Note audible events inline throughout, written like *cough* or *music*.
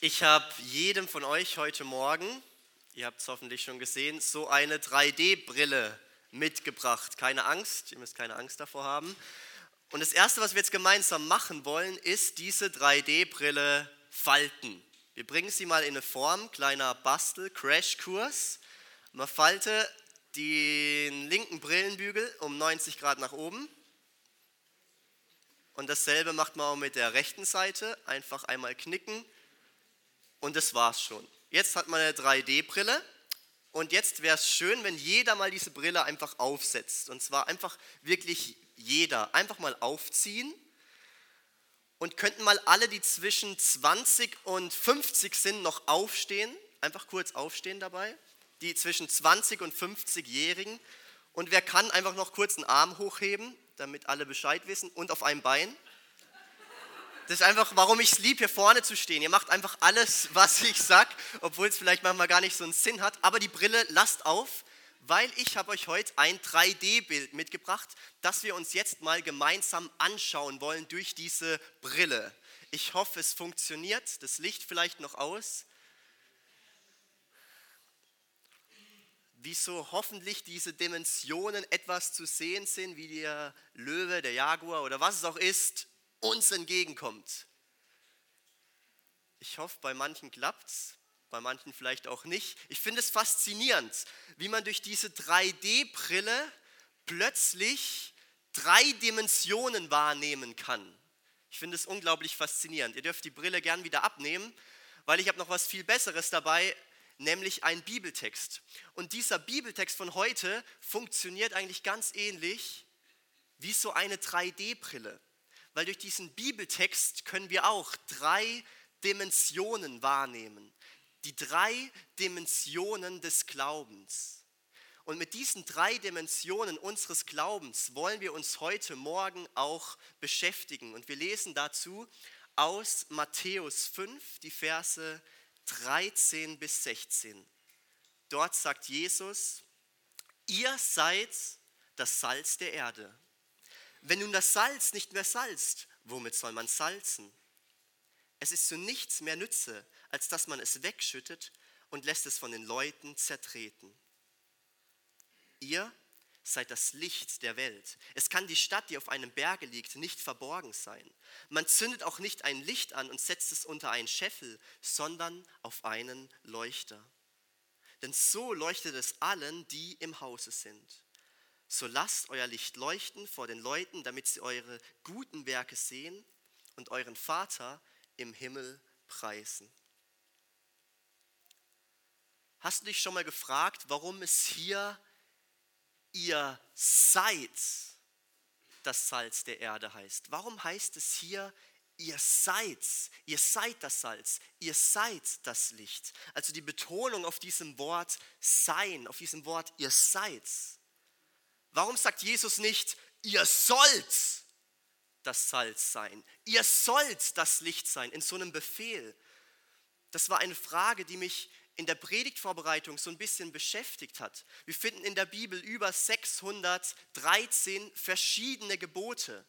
Ich habe jedem von euch heute Morgen, ihr habt es hoffentlich schon gesehen, so eine 3D-Brille mitgebracht. Keine Angst, ihr müsst keine Angst davor haben. Und das Erste, was wir jetzt gemeinsam machen wollen, ist diese 3D-Brille falten. Wir bringen sie mal in eine Form, kleiner Bastel-Crash-Kurs. Man falte den linken Brillenbügel um 90 Grad nach oben. Und dasselbe macht man auch mit der rechten Seite. Einfach einmal knicken und das war's schon. Jetzt hat man eine 3D-Brille und jetzt wäre es schön, wenn jeder mal diese Brille einfach aufsetzt. Und zwar einfach wirklich jeder. Einfach mal aufziehen und könnten mal alle, die zwischen 20 und 50 sind, noch aufstehen. Einfach kurz aufstehen dabei. Die zwischen 20 und 50-Jährigen. Und wer kann, einfach noch kurz einen Arm hochheben, damit alle Bescheid wissen. Und auf einem Bein. Das ist einfach, warum ich es lieb, hier vorne zu stehen. Ihr macht einfach alles, was *laughs* ich sag, obwohl es vielleicht manchmal gar nicht so einen Sinn hat. Aber die Brille lasst auf, weil ich habe euch heute ein 3D-Bild mitgebracht, das wir uns jetzt mal gemeinsam anschauen wollen durch diese Brille. Ich hoffe, es funktioniert. Das Licht vielleicht noch aus. Wieso hoffentlich diese Dimensionen etwas zu sehen sind, wie der Löwe, der Jaguar oder was es auch ist, uns entgegenkommt. Ich hoffe, bei manchen klappt es, bei manchen vielleicht auch nicht. Ich finde es faszinierend, wie man durch diese 3D-Brille plötzlich drei Dimensionen wahrnehmen kann. Ich finde es unglaublich faszinierend. Ihr dürft die Brille gern wieder abnehmen, weil ich habe noch was viel Besseres dabei, nämlich einen Bibeltext. Und dieser Bibeltext von heute funktioniert eigentlich ganz ähnlich wie so eine 3D-Brille weil durch diesen Bibeltext können wir auch drei Dimensionen wahrnehmen. Die drei Dimensionen des Glaubens. Und mit diesen drei Dimensionen unseres Glaubens wollen wir uns heute Morgen auch beschäftigen. Und wir lesen dazu aus Matthäus 5, die Verse 13 bis 16. Dort sagt Jesus, ihr seid das Salz der Erde. Wenn nun das Salz nicht mehr salzt, womit soll man salzen? Es ist zu nichts mehr Nütze, als dass man es wegschüttet und lässt es von den Leuten zertreten. Ihr seid das Licht der Welt. Es kann die Stadt, die auf einem Berge liegt, nicht verborgen sein. Man zündet auch nicht ein Licht an und setzt es unter einen Scheffel, sondern auf einen Leuchter. Denn so leuchtet es allen, die im Hause sind. So lasst euer Licht leuchten vor den Leuten, damit sie eure guten Werke sehen und euren Vater im Himmel preisen. Hast du dich schon mal gefragt, warum es hier ihr seid das Salz der Erde heißt? Warum heißt es hier ihr seid, ihr seid das Salz, ihr seid das Licht? Also die Betonung auf diesem Wort sein, auf diesem Wort ihr seid. Warum sagt Jesus nicht, ihr sollt das Salz sein, ihr sollt das Licht sein in so einem Befehl? Das war eine Frage, die mich in der Predigtvorbereitung so ein bisschen beschäftigt hat. Wir finden in der Bibel über 613 verschiedene Gebote.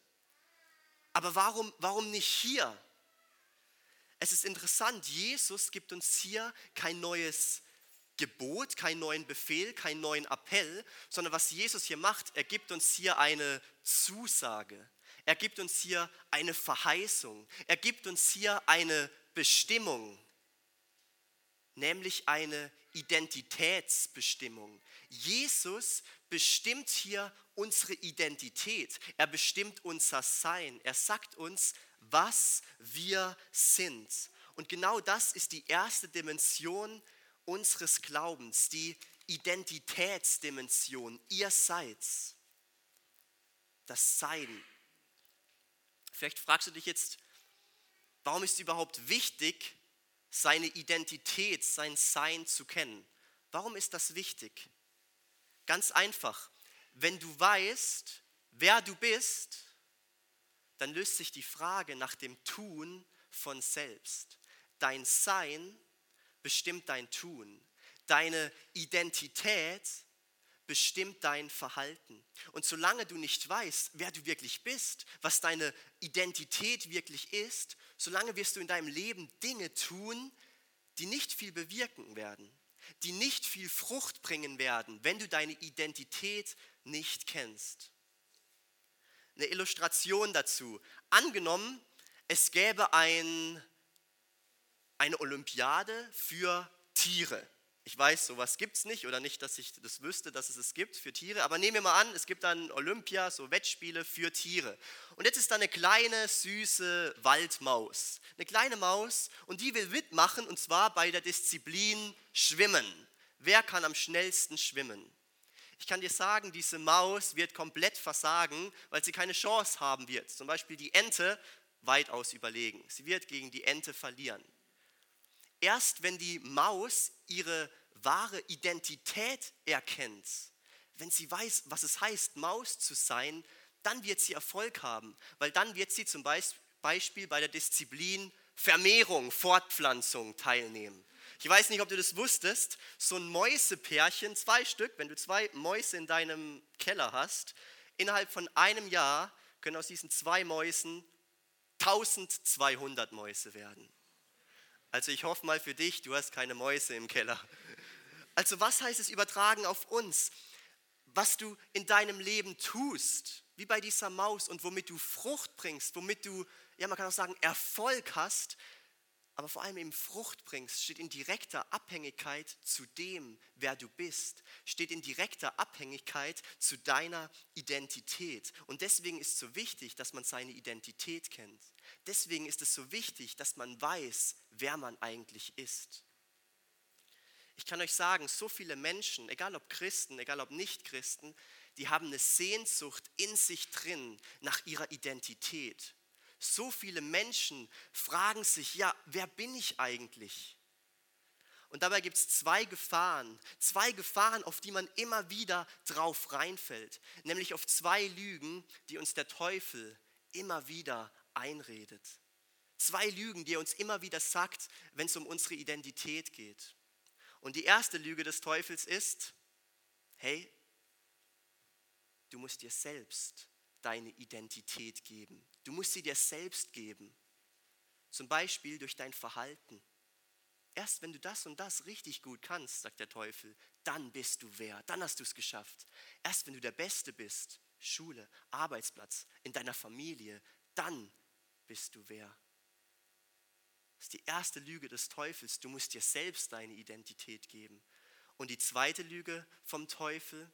Aber warum, warum nicht hier? Es ist interessant, Jesus gibt uns hier kein neues Gebot, keinen neuen Befehl, keinen neuen Appell, sondern was Jesus hier macht, er gibt uns hier eine Zusage. Er gibt uns hier eine Verheißung. Er gibt uns hier eine Bestimmung, nämlich eine Identitätsbestimmung. Jesus bestimmt hier unsere Identität. Er bestimmt unser Sein. Er sagt uns, was wir sind. Und genau das ist die erste Dimension unseres Glaubens, die Identitätsdimension. Ihr seid das Sein. Vielleicht fragst du dich jetzt, warum ist es überhaupt wichtig, seine Identität, sein Sein zu kennen? Warum ist das wichtig? Ganz einfach, wenn du weißt, wer du bist, dann löst sich die Frage nach dem Tun von selbst. Dein Sein bestimmt dein Tun. Deine Identität bestimmt dein Verhalten. Und solange du nicht weißt, wer du wirklich bist, was deine Identität wirklich ist, solange wirst du in deinem Leben Dinge tun, die nicht viel bewirken werden, die nicht viel Frucht bringen werden, wenn du deine Identität nicht kennst. Eine Illustration dazu. Angenommen, es gäbe ein, eine Olympiade für Tiere. Ich weiß, sowas gibt es nicht oder nicht, dass ich das wüsste, dass es es gibt für Tiere. Aber nehmen wir mal an, es gibt dann Olympia, so Wettspiele für Tiere. Und jetzt ist da eine kleine, süße Waldmaus. Eine kleine Maus und die will mitmachen und zwar bei der Disziplin Schwimmen. Wer kann am schnellsten schwimmen? Ich kann dir sagen, diese Maus wird komplett versagen, weil sie keine Chance haben wird. Zum Beispiel die Ente weitaus überlegen. Sie wird gegen die Ente verlieren. Erst wenn die Maus ihre wahre Identität erkennt, wenn sie weiß, was es heißt, Maus zu sein, dann wird sie Erfolg haben, weil dann wird sie zum Beispiel bei der Disziplin Vermehrung, Fortpflanzung teilnehmen. Ich weiß nicht, ob du das wusstest, so ein Mäusepärchen, zwei Stück, wenn du zwei Mäuse in deinem Keller hast, innerhalb von einem Jahr können aus diesen zwei Mäusen 1200 Mäuse werden. Also ich hoffe mal für dich, du hast keine Mäuse im Keller. Also was heißt es übertragen auf uns? Was du in deinem Leben tust, wie bei dieser Maus und womit du Frucht bringst, womit du, ja man kann auch sagen, Erfolg hast, aber vor allem eben Frucht bringst, steht in direkter Abhängigkeit zu dem, wer du bist, steht in direkter Abhängigkeit zu deiner Identität. Und deswegen ist es so wichtig, dass man seine Identität kennt. Deswegen ist es so wichtig, dass man weiß, wer man eigentlich ist. Ich kann euch sagen, so viele Menschen, egal ob Christen, egal ob Nicht-Christen, die haben eine Sehnsucht in sich drin nach ihrer Identität. So viele Menschen fragen sich, ja, wer bin ich eigentlich? Und dabei gibt es zwei Gefahren, zwei Gefahren, auf die man immer wieder drauf reinfällt, nämlich auf zwei Lügen, die uns der Teufel immer wieder einredet. Zwei Lügen, die er uns immer wieder sagt, wenn es um unsere Identität geht. Und die erste Lüge des Teufels ist, hey, du musst dir selbst deine Identität geben. Du musst sie dir selbst geben. Zum Beispiel durch dein Verhalten. Erst wenn du das und das richtig gut kannst, sagt der Teufel, dann bist du wer, dann hast du es geschafft. Erst wenn du der Beste bist, Schule, Arbeitsplatz, in deiner Familie, dann bist du wer. Das ist die erste Lüge des Teufels. Du musst dir selbst deine Identität geben. Und die zweite Lüge vom Teufel,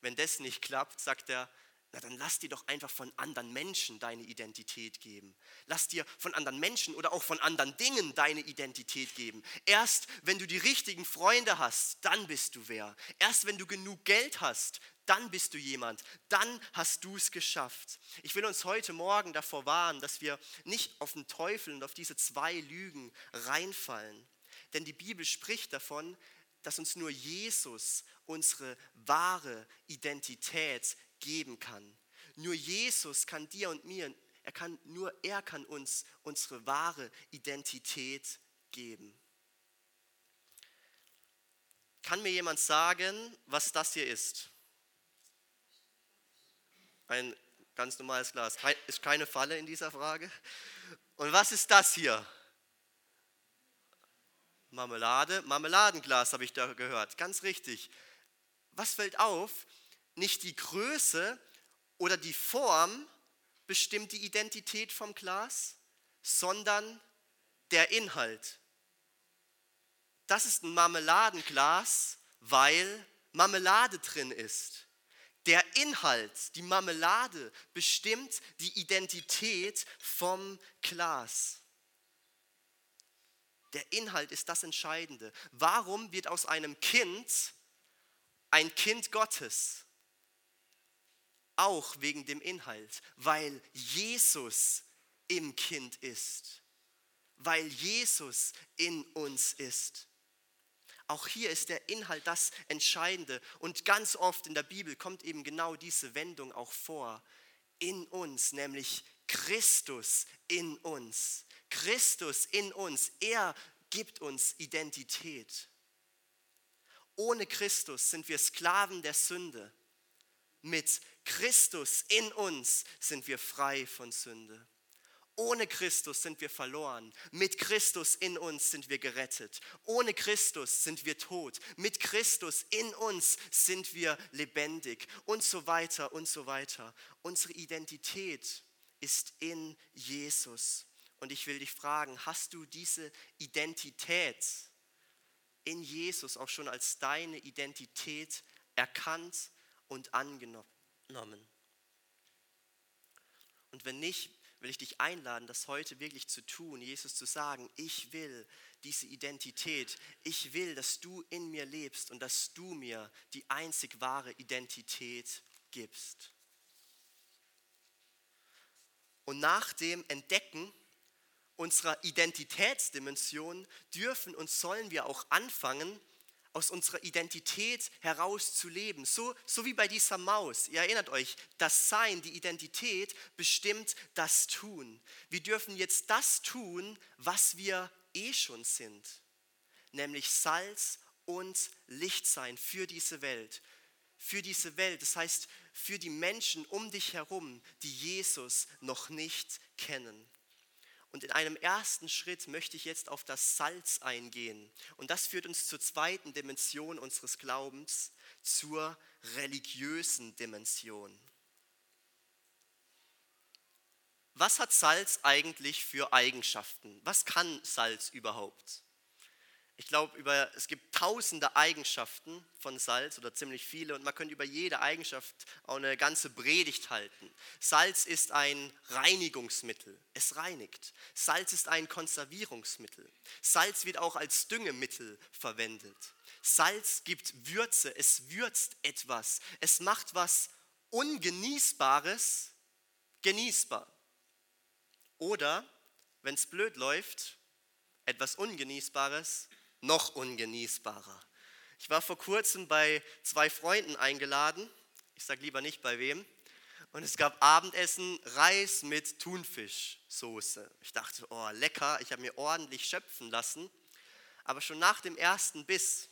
wenn das nicht klappt, sagt er, na dann lass dir doch einfach von anderen Menschen deine Identität geben. Lass dir von anderen Menschen oder auch von anderen Dingen deine Identität geben. Erst wenn du die richtigen Freunde hast, dann bist du wer. Erst wenn du genug Geld hast, dann bist du jemand. Dann hast du es geschafft. Ich will uns heute Morgen davor warnen, dass wir nicht auf den Teufel und auf diese zwei Lügen reinfallen. Denn die Bibel spricht davon, dass uns nur Jesus unsere wahre Identität geben kann. Nur Jesus kann dir und mir, er kann, nur er kann uns unsere wahre Identität geben. Kann mir jemand sagen, was das hier ist? Ein ganz normales Glas. Ist keine Falle in dieser Frage. Und was ist das hier? Marmelade, Marmeladenglas habe ich da gehört. Ganz richtig. Was fällt auf? Nicht die Größe oder die Form bestimmt die Identität vom Glas, sondern der Inhalt. Das ist ein Marmeladenglas, weil Marmelade drin ist. Der Inhalt, die Marmelade, bestimmt die Identität vom Glas. Der Inhalt ist das Entscheidende. Warum wird aus einem Kind ein Kind Gottes? Auch wegen dem Inhalt, weil Jesus im Kind ist, weil Jesus in uns ist. Auch hier ist der Inhalt das Entscheidende und ganz oft in der Bibel kommt eben genau diese Wendung auch vor. In uns, nämlich Christus in uns. Christus in uns, er gibt uns Identität. Ohne Christus sind wir Sklaven der Sünde. Mit Christus in uns sind wir frei von Sünde. Ohne Christus sind wir verloren. Mit Christus in uns sind wir gerettet. Ohne Christus sind wir tot. Mit Christus in uns sind wir lebendig. Und so weiter und so weiter. Unsere Identität ist in Jesus. Und ich will dich fragen, hast du diese Identität in Jesus auch schon als deine Identität erkannt und angenommen? Und wenn nicht, will ich dich einladen, das heute wirklich zu tun, Jesus zu sagen, ich will diese Identität, ich will, dass du in mir lebst und dass du mir die einzig wahre Identität gibst. Und nach dem Entdecken unserer Identitätsdimension dürfen und sollen wir auch anfangen, aus unserer Identität herauszuleben. So, so wie bei dieser Maus. Ihr erinnert euch, das Sein, die Identität bestimmt das Tun. Wir dürfen jetzt das tun, was wir eh schon sind. Nämlich Salz und Licht sein für diese Welt. Für diese Welt, das heißt für die Menschen um dich herum, die Jesus noch nicht kennen. Und in einem ersten Schritt möchte ich jetzt auf das Salz eingehen. Und das führt uns zur zweiten Dimension unseres Glaubens, zur religiösen Dimension. Was hat Salz eigentlich für Eigenschaften? Was kann Salz überhaupt? Ich glaube, es gibt tausende Eigenschaften von Salz oder ziemlich viele und man könnte über jede Eigenschaft auch eine ganze Predigt halten. Salz ist ein Reinigungsmittel, es reinigt. Salz ist ein Konservierungsmittel. Salz wird auch als Düngemittel verwendet. Salz gibt Würze, es würzt etwas, es macht was Ungenießbares genießbar. Oder, wenn es blöd läuft, etwas Ungenießbares noch ungenießbarer. Ich war vor kurzem bei zwei Freunden eingeladen. Ich sage lieber nicht bei wem. Und es gab Abendessen Reis mit Thunfischsoße. Ich dachte, oh, lecker. Ich habe mir ordentlich schöpfen lassen. Aber schon nach dem ersten Biss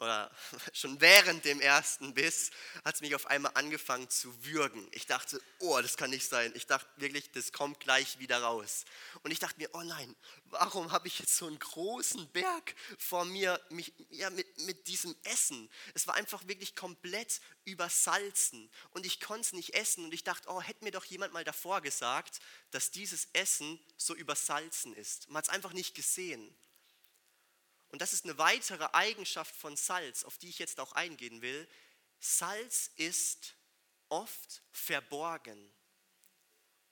oder *laughs* schon während dem ersten Biss hat es mich auf einmal angefangen zu würgen. Ich dachte, oh, das kann nicht sein. Ich dachte wirklich, das kommt gleich wieder raus. Und ich dachte mir, oh nein, warum habe ich jetzt so einen großen Berg vor mir mich, ja, mit, mit diesem Essen? Es war einfach wirklich komplett übersalzen und ich konnte es nicht essen. Und ich dachte, oh, hätte mir doch jemand mal davor gesagt, dass dieses Essen so übersalzen ist. Man hat es einfach nicht gesehen. Und das ist eine weitere Eigenschaft von Salz, auf die ich jetzt auch eingehen will. Salz ist oft verborgen.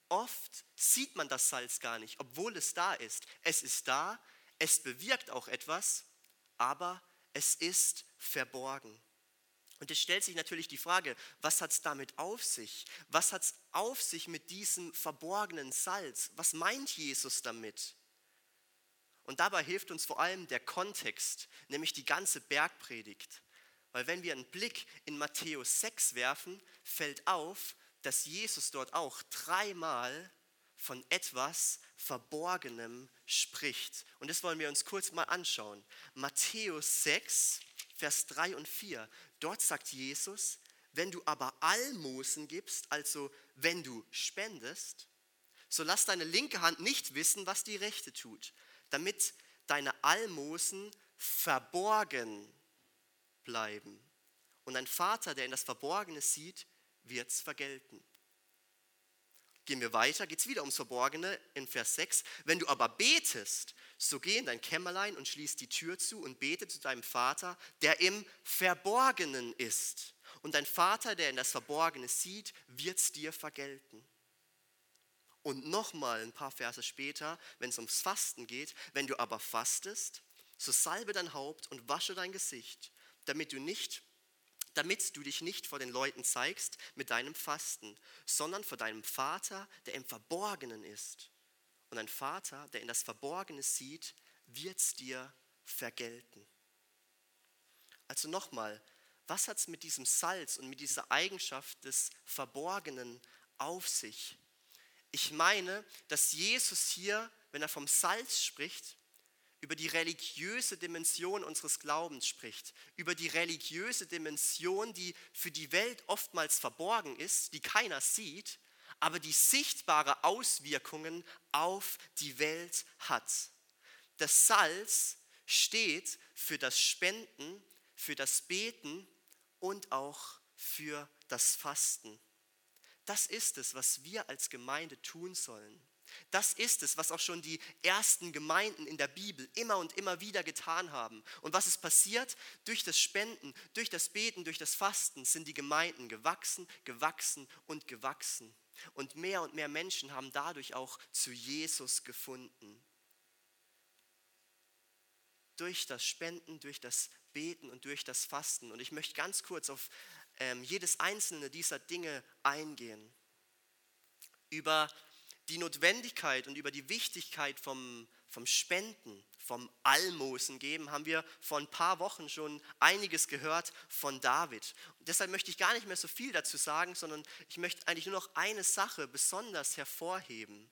Oft sieht man das Salz gar nicht, obwohl es da ist. Es ist da, es bewirkt auch etwas, aber es ist verborgen. Und es stellt sich natürlich die Frage, was hat es damit auf sich? Was hat es auf sich mit diesem verborgenen Salz? Was meint Jesus damit? Und dabei hilft uns vor allem der Kontext, nämlich die ganze Bergpredigt. Weil wenn wir einen Blick in Matthäus 6 werfen, fällt auf, dass Jesus dort auch dreimal von etwas Verborgenem spricht. Und das wollen wir uns kurz mal anschauen. Matthäus 6, Vers 3 und 4. Dort sagt Jesus, wenn du aber Almosen gibst, also wenn du spendest, so lass deine linke Hand nicht wissen, was die rechte tut, damit deine Almosen verborgen bleiben. Und ein Vater, der in das Verborgene sieht, wird es vergelten. Gehen wir weiter, geht es wieder ums Verborgene in Vers 6. Wenn du aber betest, so geh in dein Kämmerlein und schließ die Tür zu und bete zu deinem Vater, der im Verborgenen ist. Und dein Vater, der in das Verborgene sieht, wird es dir vergelten. Und nochmal ein paar Verse später, wenn es ums Fasten geht, wenn du aber fastest, so salbe dein Haupt und wasche dein Gesicht, damit du nicht damit du dich nicht vor den Leuten zeigst mit deinem Fasten, sondern vor deinem Vater, der im Verborgenen ist. Und ein Vater, der in das Verborgene sieht, wird es dir vergelten. Also nochmal, was hat es mit diesem Salz und mit dieser Eigenschaft des Verborgenen auf sich? Ich meine, dass Jesus hier, wenn er vom Salz spricht, über die religiöse Dimension unseres Glaubens spricht, über die religiöse Dimension, die für die Welt oftmals verborgen ist, die keiner sieht, aber die sichtbare Auswirkungen auf die Welt hat. Das Salz steht für das Spenden, für das Beten und auch für das Fasten. Das ist es, was wir als Gemeinde tun sollen. Das ist es, was auch schon die ersten Gemeinden in der Bibel immer und immer wieder getan haben. Und was ist passiert? Durch das Spenden, durch das Beten, durch das Fasten sind die Gemeinden gewachsen, gewachsen und gewachsen. Und mehr und mehr Menschen haben dadurch auch zu Jesus gefunden. Durch das Spenden, durch das Beten und durch das Fasten. Und ich möchte ganz kurz auf ähm, jedes einzelne dieser Dinge eingehen. Über die Notwendigkeit und über die Wichtigkeit vom, vom Spenden, vom Almosen geben, haben wir vor ein paar Wochen schon einiges gehört von David. Und deshalb möchte ich gar nicht mehr so viel dazu sagen, sondern ich möchte eigentlich nur noch eine Sache besonders hervorheben.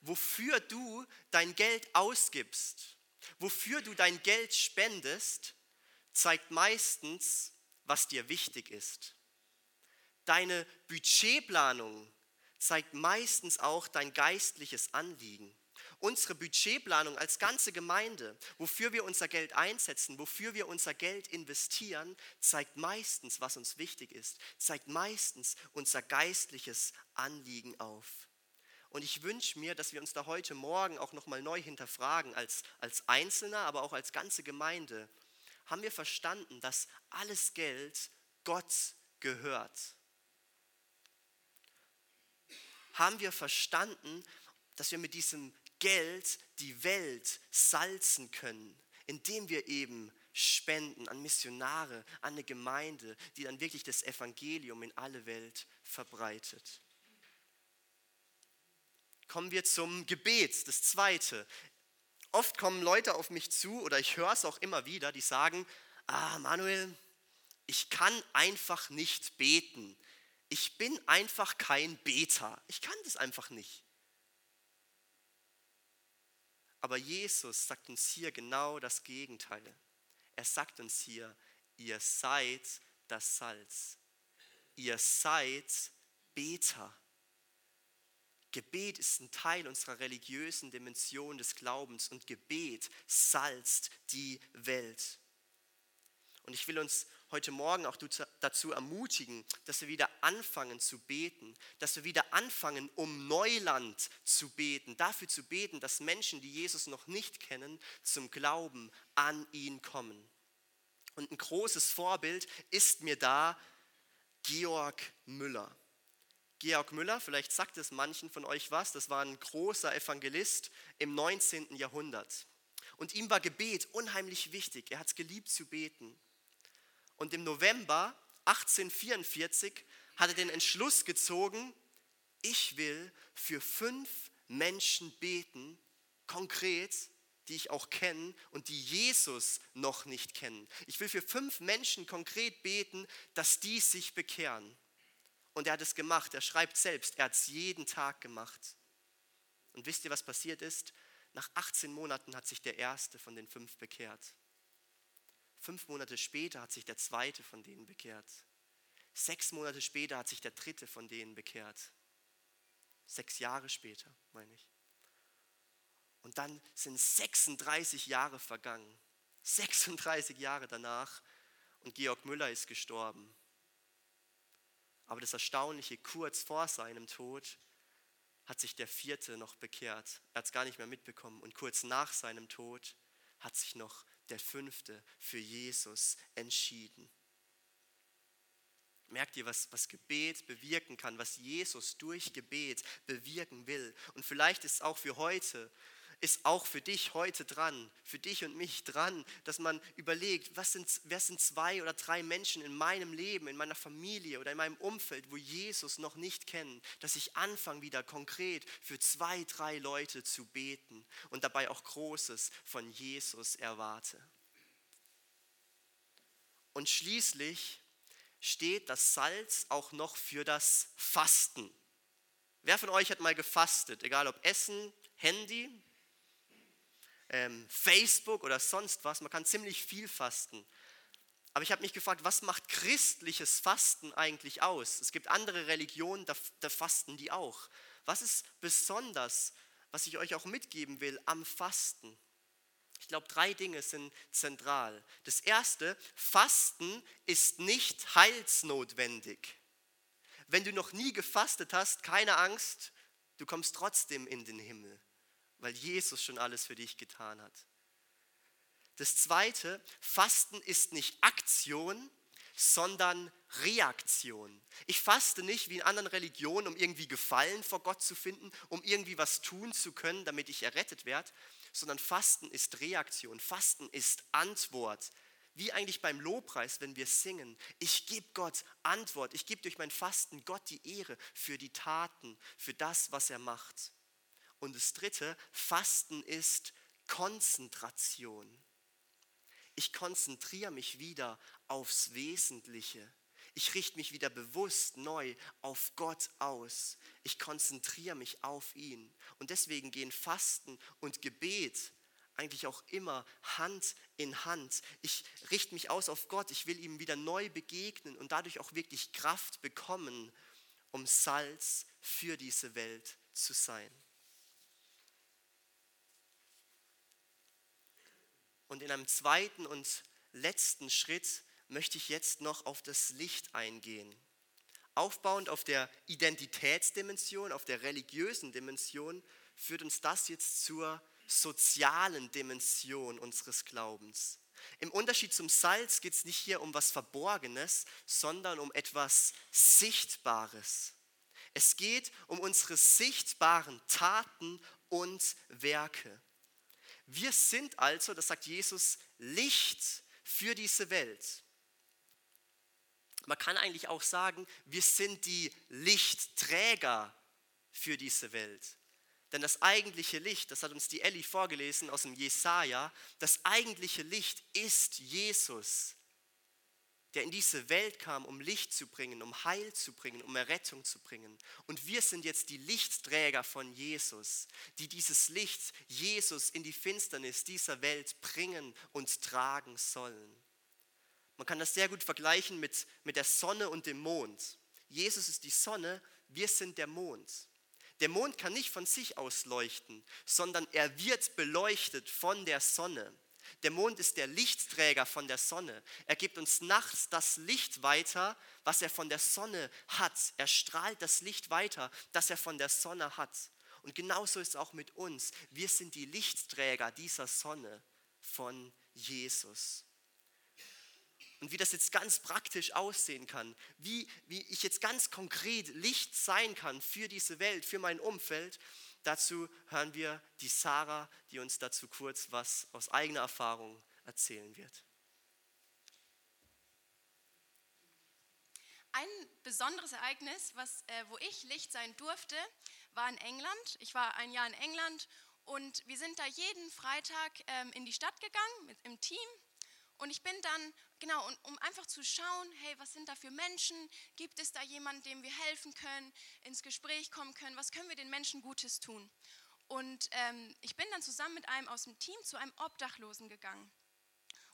Wofür du dein Geld ausgibst, wofür du dein Geld spendest, zeigt meistens, was dir wichtig ist. Deine Budgetplanung zeigt meistens auch dein geistliches Anliegen. Unsere Budgetplanung als ganze Gemeinde, wofür wir unser Geld einsetzen, wofür wir unser Geld investieren, zeigt meistens, was uns wichtig ist, zeigt meistens unser geistliches Anliegen auf. Und ich wünsche mir, dass wir uns da heute Morgen auch nochmal neu hinterfragen, als, als Einzelner, aber auch als ganze Gemeinde. Haben wir verstanden, dass alles Geld Gott gehört? haben wir verstanden, dass wir mit diesem Geld die Welt salzen können, indem wir eben spenden an Missionare, an eine Gemeinde, die dann wirklich das Evangelium in alle Welt verbreitet. Kommen wir zum Gebet, das zweite. Oft kommen Leute auf mich zu oder ich höre es auch immer wieder, die sagen, ah Manuel, ich kann einfach nicht beten ich bin einfach kein Beter. Ich kann das einfach nicht. Aber Jesus sagt uns hier genau das Gegenteil. Er sagt uns hier, ihr seid das Salz. Ihr seid Beter. Gebet ist ein Teil unserer religiösen Dimension des Glaubens und Gebet salzt die Welt. Und ich will uns heute Morgen auch dazu ermutigen, dass wir wieder anfangen zu beten, dass wir wieder anfangen, um Neuland zu beten, dafür zu beten, dass Menschen, die Jesus noch nicht kennen, zum Glauben an ihn kommen. Und ein großes Vorbild ist mir da Georg Müller. Georg Müller, vielleicht sagt es manchen von euch was, das war ein großer Evangelist im 19. Jahrhundert. Und ihm war Gebet unheimlich wichtig. Er hat es geliebt zu beten. Und im November 1844 hat er den Entschluss gezogen, ich will für fünf Menschen beten, konkret, die ich auch kenne und die Jesus noch nicht kennen. Ich will für fünf Menschen konkret beten, dass die sich bekehren. Und er hat es gemacht, er schreibt selbst, er hat es jeden Tag gemacht. Und wisst ihr, was passiert ist? Nach 18 Monaten hat sich der erste von den fünf bekehrt. Fünf Monate später hat sich der zweite von denen bekehrt. Sechs Monate später hat sich der dritte von denen bekehrt. Sechs Jahre später, meine ich. Und dann sind 36 Jahre vergangen. 36 Jahre danach und Georg Müller ist gestorben. Aber das Erstaunliche, kurz vor seinem Tod hat sich der vierte noch bekehrt. Er hat es gar nicht mehr mitbekommen. Und kurz nach seinem Tod hat sich noch der fünfte für Jesus entschieden. Merkt ihr, was, was Gebet bewirken kann, was Jesus durch Gebet bewirken will? Und vielleicht ist es auch für heute ist auch für dich heute dran, für dich und mich dran, dass man überlegt, was sind, wer sind zwei oder drei Menschen in meinem Leben, in meiner Familie oder in meinem Umfeld, wo Jesus noch nicht kennen, dass ich anfange wieder konkret für zwei, drei Leute zu beten und dabei auch Großes von Jesus erwarte. Und schließlich steht das Salz auch noch für das Fasten. Wer von euch hat mal gefastet, egal ob Essen, Handy, ähm, Facebook oder sonst was. Man kann ziemlich viel fasten. Aber ich habe mich gefragt, was macht christliches Fasten eigentlich aus? Es gibt andere Religionen, da, da fasten die auch. Was ist besonders, was ich euch auch mitgeben will am Fasten? Ich glaube, drei Dinge sind zentral. Das erste, Fasten ist nicht heilsnotwendig. Wenn du noch nie gefastet hast, keine Angst, du kommst trotzdem in den Himmel, weil Jesus schon alles für dich getan hat. Das zweite, Fasten ist nicht Aktion, sondern Reaktion. Ich faste nicht wie in anderen Religionen, um irgendwie Gefallen vor Gott zu finden, um irgendwie was tun zu können, damit ich errettet werde, sondern Fasten ist Reaktion, Fasten ist Antwort. Wie eigentlich beim Lobpreis, wenn wir singen. Ich gebe Gott Antwort. Ich gebe durch mein Fasten Gott die Ehre für die Taten, für das, was er macht. Und das Dritte, Fasten ist Konzentration. Ich konzentriere mich wieder aufs Wesentliche. Ich richte mich wieder bewusst neu auf Gott aus. Ich konzentriere mich auf ihn. Und deswegen gehen Fasten und Gebet eigentlich auch immer Hand in Hand. Ich richte mich aus auf Gott. Ich will ihm wieder neu begegnen und dadurch auch wirklich Kraft bekommen, um Salz für diese Welt zu sein. Und in einem zweiten und letzten Schritt möchte ich jetzt noch auf das Licht eingehen. Aufbauend auf der Identitätsdimension, auf der religiösen Dimension, führt uns das jetzt zur sozialen Dimension unseres Glaubens. Im Unterschied zum Salz geht es nicht hier um was Verborgenes, sondern um etwas Sichtbares. Es geht um unsere sichtbaren Taten und Werke. Wir sind also, das sagt Jesus, Licht für diese Welt. Man kann eigentlich auch sagen, wir sind die Lichtträger für diese Welt. Denn das eigentliche Licht, das hat uns die Elli vorgelesen aus dem Jesaja, das eigentliche Licht ist Jesus der in diese Welt kam, um Licht zu bringen, um Heil zu bringen, um Errettung zu bringen. Und wir sind jetzt die Lichtträger von Jesus, die dieses Licht Jesus in die Finsternis dieser Welt bringen und tragen sollen. Man kann das sehr gut vergleichen mit, mit der Sonne und dem Mond. Jesus ist die Sonne, wir sind der Mond. Der Mond kann nicht von sich aus leuchten, sondern er wird beleuchtet von der Sonne. Der Mond ist der Lichtträger von der Sonne. Er gibt uns nachts das Licht weiter, was er von der Sonne hat. Er strahlt das Licht weiter, das er von der Sonne hat. Und genauso ist es auch mit uns. Wir sind die Lichtträger dieser Sonne von Jesus. Und wie das jetzt ganz praktisch aussehen kann, wie, wie ich jetzt ganz konkret Licht sein kann für diese Welt, für mein Umfeld, Dazu hören wir die Sarah, die uns dazu kurz was aus eigener Erfahrung erzählen wird. Ein besonderes Ereignis, was, äh, wo ich Licht sein durfte, war in England. Ich war ein Jahr in England und wir sind da jeden Freitag ähm, in die Stadt gegangen mit, im Team und ich bin dann, genau, und, um einfach zu schauen, hey, was sind da für Menschen? Gibt es da jemanden, dem wir helfen können, ins Gespräch kommen können? Was können wir den Menschen Gutes tun? Und ähm, ich bin dann zusammen mit einem aus dem Team zu einem Obdachlosen gegangen.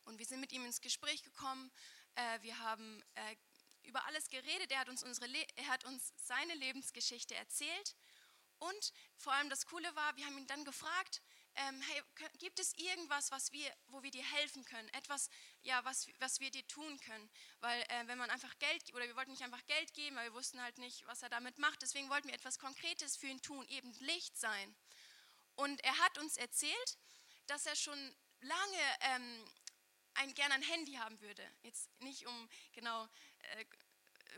Und wir sind mit ihm ins Gespräch gekommen. Äh, wir haben äh, über alles geredet. Er hat, uns unsere er hat uns seine Lebensgeschichte erzählt. Und vor allem das Coole war, wir haben ihn dann gefragt, ähm, hey, gibt es irgendwas, was wir, wo wir dir helfen können? Etwas, ja, was, was wir dir tun können? Weil äh, wenn man einfach Geld, oder wir wollten nicht einfach Geld geben, weil wir wussten halt nicht, was er damit macht. Deswegen wollten wir etwas Konkretes für ihn tun, eben Licht sein. Und er hat uns erzählt, dass er schon lange ähm, ein, gerne ein Handy haben würde. Jetzt nicht um genau äh,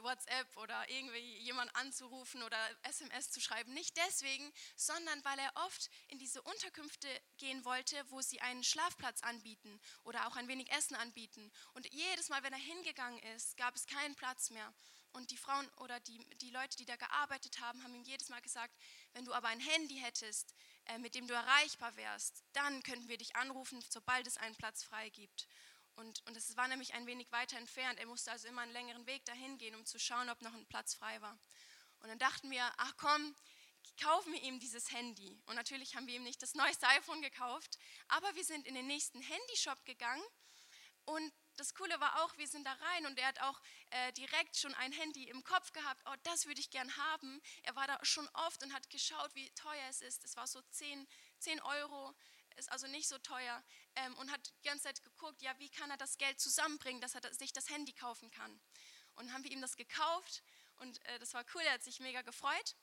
WhatsApp oder irgendwie jemand anzurufen oder SMS zu schreiben. Nicht deswegen, sondern weil er oft in diese Unterkünfte gehen wollte, wo sie einen Schlafplatz anbieten oder auch ein wenig Essen anbieten. Und jedes Mal, wenn er hingegangen ist, gab es keinen Platz mehr. Und die Frauen oder die, die Leute, die da gearbeitet haben, haben ihm jedes Mal gesagt, wenn du aber ein Handy hättest, äh, mit dem du erreichbar wärst, dann könnten wir dich anrufen, sobald es einen Platz frei gibt. Und, und es war nämlich ein wenig weiter entfernt. Er musste also immer einen längeren Weg dahin gehen, um zu schauen, ob noch ein Platz frei war. Und dann dachten wir, ach komm, kaufen wir ihm dieses Handy. Und natürlich haben wir ihm nicht das neueste iPhone gekauft, aber wir sind in den nächsten Handyshop gegangen Und das Coole war auch, wir sind da rein und er hat auch äh, direkt schon ein Handy im Kopf gehabt. Oh, das würde ich gern haben. Er war da schon oft und hat geschaut, wie teuer es ist. Es war so 10, 10 Euro, ist also nicht so teuer. Ähm, und hat die ganze Zeit geguckt, ja, wie kann er das Geld zusammenbringen, dass er sich das Handy kaufen kann. Und haben wir ihm das gekauft und äh, das war cool, er hat sich mega gefreut.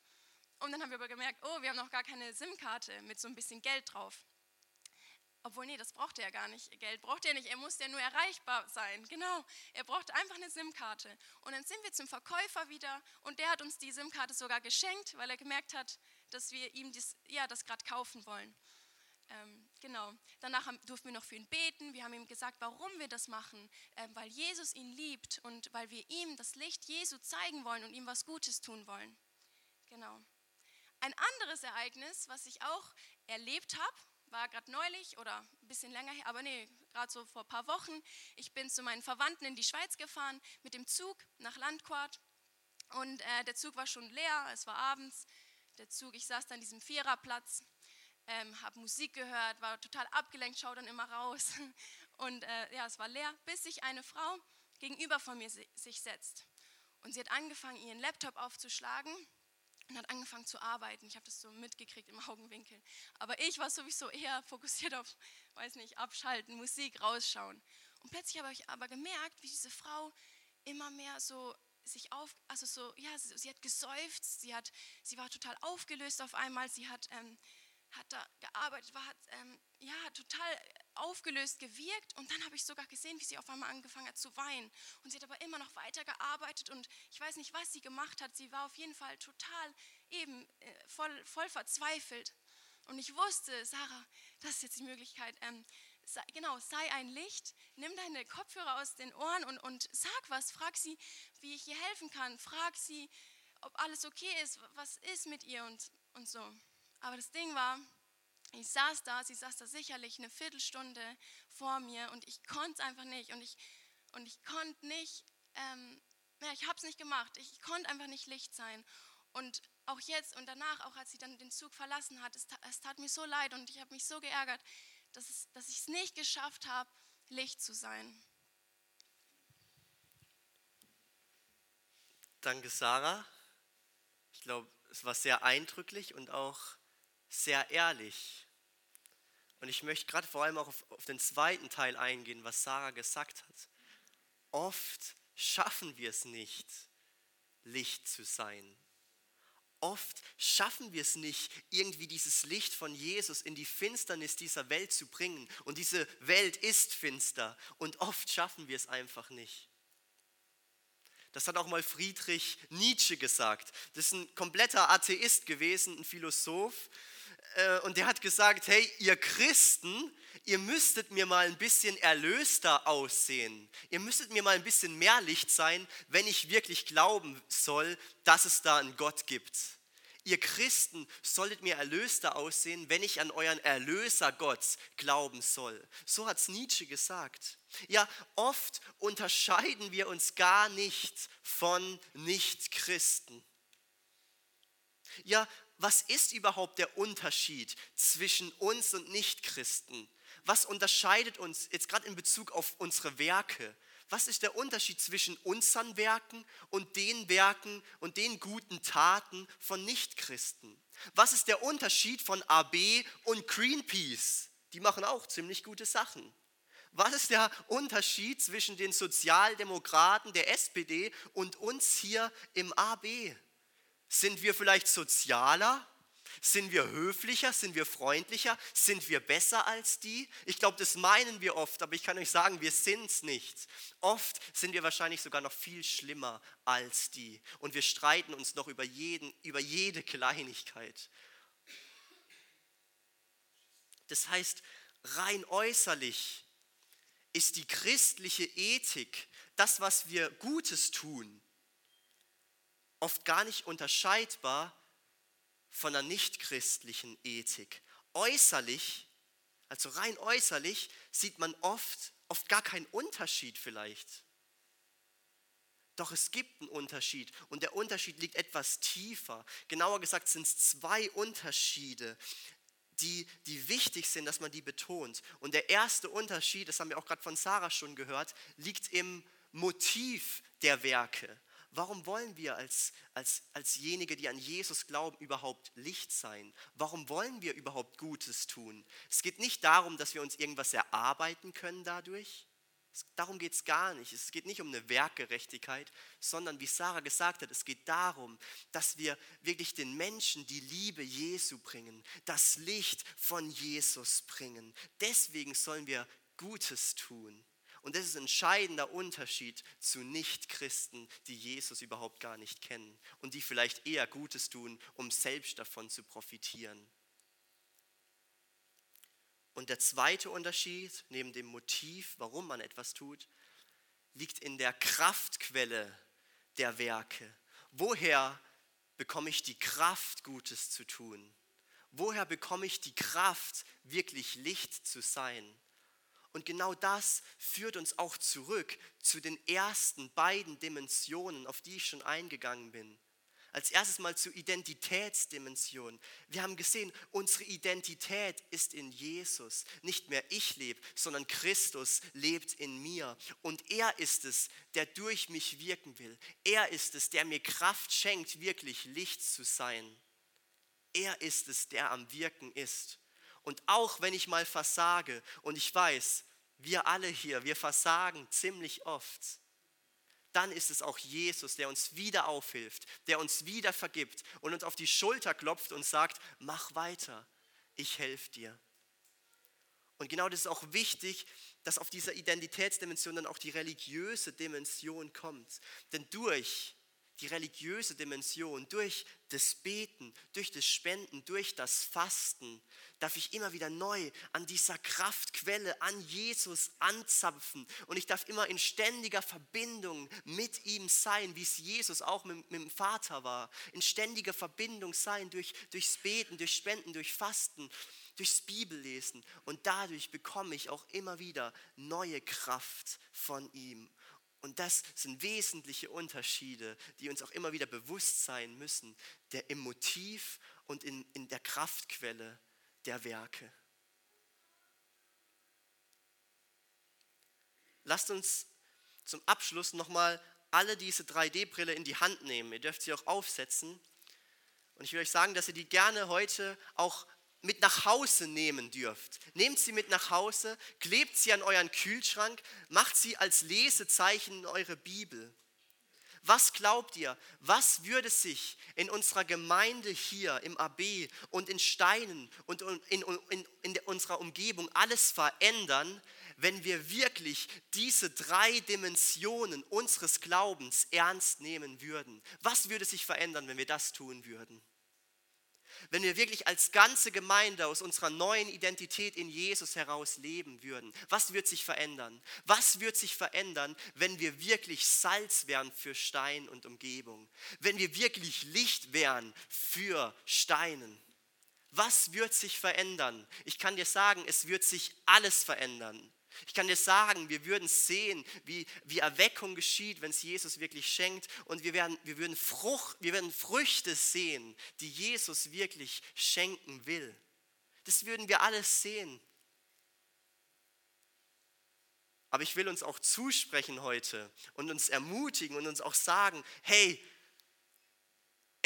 Und dann haben wir aber gemerkt, oh, wir haben noch gar keine SIM-Karte mit so ein bisschen Geld drauf. Obwohl, nee, das braucht er ja gar nicht. Geld braucht er nicht, er muss ja nur erreichbar sein. Genau, er braucht einfach eine SIM-Karte. Und dann sind wir zum Verkäufer wieder und der hat uns die SIM-Karte sogar geschenkt, weil er gemerkt hat, dass wir ihm dies, ja, das gerade kaufen wollen. Ähm, genau. Danach haben, durften wir noch für ihn beten. Wir haben ihm gesagt, warum wir das machen. Ähm, weil Jesus ihn liebt und weil wir ihm das Licht Jesu zeigen wollen und ihm was Gutes tun wollen. Genau. Ein anderes Ereignis, was ich auch erlebt habe, war gerade neulich oder ein bisschen länger her, aber nee, gerade so vor ein paar Wochen. Ich bin zu meinen Verwandten in die Schweiz gefahren mit dem Zug nach Landquart und äh, der Zug war schon leer, es war abends. Der Zug, ich saß da an diesem Viererplatz, ähm, habe Musik gehört, war total abgelenkt, schaue dann immer raus *laughs* und äh, ja, es war leer, bis sich eine Frau gegenüber von mir sich setzt. Und sie hat angefangen, ihren Laptop aufzuschlagen und hat angefangen zu arbeiten. Ich habe das so mitgekriegt im *laughs* Augenwinkel. Aber ich war sowieso eher fokussiert auf, weiß nicht, abschalten, Musik rausschauen. Und plötzlich habe ich aber gemerkt, wie diese Frau immer mehr so sich auf, also so, ja, sie, sie hat geseufzt, sie, hat, sie war total aufgelöst auf einmal, sie hat, ähm, hat da gearbeitet, war, hat, ähm, ja, total aufgelöst gewirkt und dann habe ich sogar gesehen, wie sie auf einmal angefangen hat zu weinen. Und sie hat aber immer noch weiter gearbeitet und ich weiß nicht, was sie gemacht hat. Sie war auf jeden Fall total eben äh, voll, voll verzweifelt. Und ich wusste, Sarah, das ist jetzt die Möglichkeit. Ähm, sei, genau, sei ein Licht, nimm deine Kopfhörer aus den Ohren und, und sag was. Frag sie, wie ich ihr helfen kann. Frag sie, ob alles okay ist, was ist mit ihr und, und so. Aber das Ding war, ich saß da, sie saß da sicherlich eine Viertelstunde vor mir und ich konnte es einfach nicht. Und ich, und ich konnte nicht, ähm, ja, ich habe es nicht gemacht. Ich, ich konnte einfach nicht Licht sein. Und auch jetzt und danach, auch als sie dann den Zug verlassen hat, es, es tat mir so leid und ich habe mich so geärgert, dass, es, dass ich es nicht geschafft habe, Licht zu sein. Danke, Sarah. Ich glaube, es war sehr eindrücklich und auch sehr ehrlich. Und ich möchte gerade vor allem auch auf, auf den zweiten Teil eingehen, was Sarah gesagt hat. Oft schaffen wir es nicht, Licht zu sein. Oft schaffen wir es nicht, irgendwie dieses Licht von Jesus in die Finsternis dieser Welt zu bringen. Und diese Welt ist finster. Und oft schaffen wir es einfach nicht. Das hat auch mal Friedrich Nietzsche gesagt. Das ist ein kompletter Atheist gewesen, ein Philosoph. Äh, und der hat gesagt, hey, ihr Christen, ihr müsstet mir mal ein bisschen erlöster aussehen. Ihr müsstet mir mal ein bisschen mehr Licht sein, wenn ich wirklich glauben soll, dass es da einen Gott gibt. Ihr Christen solltet mir erlöster aussehen, wenn ich an euren Erlöser Gott glauben soll. So hat es Nietzsche gesagt. Ja, oft unterscheiden wir uns gar nicht von Nichtchristen. Ja, was ist überhaupt der Unterschied zwischen uns und Nichtchristen? Was unterscheidet uns jetzt gerade in Bezug auf unsere Werke? Was ist der Unterschied zwischen unseren Werken und den Werken und den guten Taten von Nichtchristen? Was ist der Unterschied von AB und Greenpeace? Die machen auch ziemlich gute Sachen. Was ist der Unterschied zwischen den Sozialdemokraten der SPD und uns hier im AB? Sind wir vielleicht sozialer? Sind wir höflicher? Sind wir freundlicher? Sind wir besser als die? Ich glaube, das meinen wir oft, aber ich kann euch sagen, wir sind es nicht. Oft sind wir wahrscheinlich sogar noch viel schlimmer als die. Und wir streiten uns noch über, jeden, über jede Kleinigkeit. Das heißt, rein äußerlich ist die christliche Ethik, das, was wir Gutes tun, oft gar nicht unterscheidbar von der nichtchristlichen Ethik. Äußerlich, also rein äußerlich, sieht man oft, oft gar keinen Unterschied vielleicht. Doch es gibt einen Unterschied und der Unterschied liegt etwas tiefer. Genauer gesagt sind es zwei Unterschiede. die, die wichtig sind, dass man die betont. Und der erste Unterschied, das haben wir auch gerade von Sarah schon gehört, liegt im Motiv der Werke. Warum wollen wir als, als, alsjenige, die an Jesus glauben, überhaupt Licht sein? Warum wollen wir überhaupt Gutes tun? Es geht nicht darum, dass wir uns irgendwas erarbeiten können dadurch. Darum geht es gar nicht. Es geht nicht um eine Werkgerechtigkeit, sondern wie Sarah gesagt hat, es geht darum, dass wir wirklich den Menschen die Liebe Jesu bringen, das Licht von Jesus bringen. Deswegen sollen wir Gutes tun. Und das ist ein entscheidender Unterschied zu Nichtchristen, die Jesus überhaupt gar nicht kennen und die vielleicht eher Gutes tun, um selbst davon zu profitieren. Und der zweite Unterschied, neben dem Motiv, warum man etwas tut, liegt in der Kraftquelle der Werke. Woher bekomme ich die Kraft, Gutes zu tun? Woher bekomme ich die Kraft, wirklich Licht zu sein? Und genau das führt uns auch zurück zu den ersten beiden Dimensionen, auf die ich schon eingegangen bin. Als erstes mal zur Identitätsdimension. Wir haben gesehen, unsere Identität ist in Jesus. Nicht mehr ich lebe, sondern Christus lebt in mir. Und er ist es, der durch mich wirken will. Er ist es, der mir Kraft schenkt, wirklich Licht zu sein. Er ist es, der am Wirken ist. Und auch wenn ich mal versage, und ich weiß, wir alle hier, wir versagen ziemlich oft, dann ist es auch Jesus, der uns wieder aufhilft, der uns wieder vergibt und uns auf die Schulter klopft und sagt, mach weiter, ich helfe dir. Und genau das ist auch wichtig, dass auf dieser Identitätsdimension dann auch die religiöse Dimension kommt. Denn durch die religiöse Dimension, durch das Beten, durch das Spenden, durch das Fasten, darf ich immer wieder neu an dieser Kraftquelle, an Jesus anzapfen. Und ich darf immer in ständiger Verbindung mit ihm sein, wie es Jesus auch mit, mit dem Vater war. In ständiger Verbindung sein durch, durchs Beten, durch Spenden, durch Fasten, durchs Bibellesen. Und dadurch bekomme ich auch immer wieder neue Kraft von ihm. Und das sind wesentliche Unterschiede, die uns auch immer wieder bewusst sein müssen, der im Motiv und in, in der Kraftquelle der Werke. Lasst uns zum Abschluss nochmal alle diese 3D-Brille in die Hand nehmen. Ihr dürft sie auch aufsetzen. Und ich will euch sagen, dass ihr die gerne heute auch mit nach Hause nehmen dürft. Nehmt sie mit nach Hause, klebt sie an euren Kühlschrank, macht sie als Lesezeichen in eure Bibel. Was glaubt ihr, was würde sich in unserer Gemeinde hier im AB und in Steinen und in, in, in unserer Umgebung alles verändern, wenn wir wirklich diese drei Dimensionen unseres Glaubens ernst nehmen würden? Was würde sich verändern, wenn wir das tun würden? Wenn wir wirklich als ganze Gemeinde aus unserer neuen Identität in Jesus heraus leben würden? Was wird sich verändern? Was wird sich verändern, wenn wir wirklich Salz wären für Stein und Umgebung? Wenn wir wirklich Licht wären für Steinen? Was wird sich verändern? Ich kann dir sagen, es wird sich alles verändern. Ich kann dir sagen, wir würden sehen, wie, wie Erweckung geschieht, wenn es Jesus wirklich schenkt. Und wir werden, wir, würden Frucht, wir werden Früchte sehen, die Jesus wirklich schenken will. Das würden wir alles sehen. Aber ich will uns auch zusprechen heute und uns ermutigen und uns auch sagen, hey,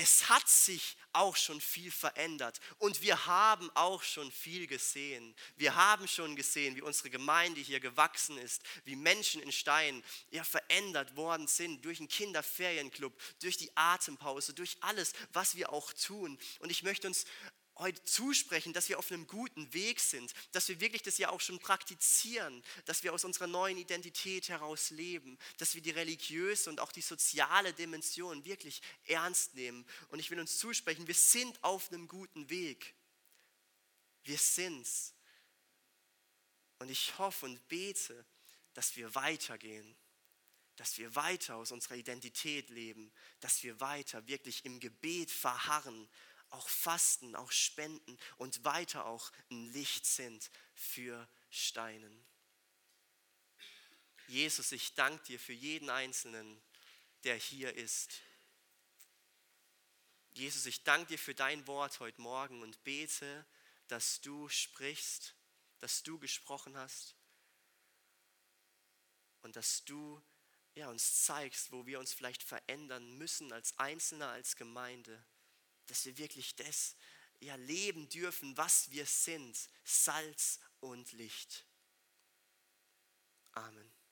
es hat sich auch schon viel verändert und wir haben auch schon viel gesehen. Wir haben schon gesehen, wie unsere Gemeinde hier gewachsen ist, wie Menschen in Stein ja verändert worden sind durch den Kinderferienclub, durch die Atempause, durch alles, was wir auch tun. Und ich möchte uns heute zusprechen, dass wir auf einem guten Weg sind, dass wir wirklich das ja auch schon praktizieren, dass wir aus unserer neuen Identität heraus leben, dass wir die religiöse und auch die soziale Dimension wirklich ernst nehmen. Und ich will uns zusprechen, wir sind auf einem guten Weg. Wir sind's. Und ich hoffe und bete, dass wir weitergehen, dass wir weiter aus unserer Identität leben, dass wir weiter wirklich im Gebet verharren auch fasten, auch spenden und weiter auch ein Licht sind für Steinen. Jesus, ich danke dir für jeden Einzelnen, der hier ist. Jesus, ich danke dir für dein Wort heute Morgen und bete, dass du sprichst, dass du gesprochen hast und dass du ja, uns zeigst, wo wir uns vielleicht verändern müssen als Einzelner, als Gemeinde, dass wir wirklich das ja, leben dürfen, was wir sind, Salz und Licht. Amen.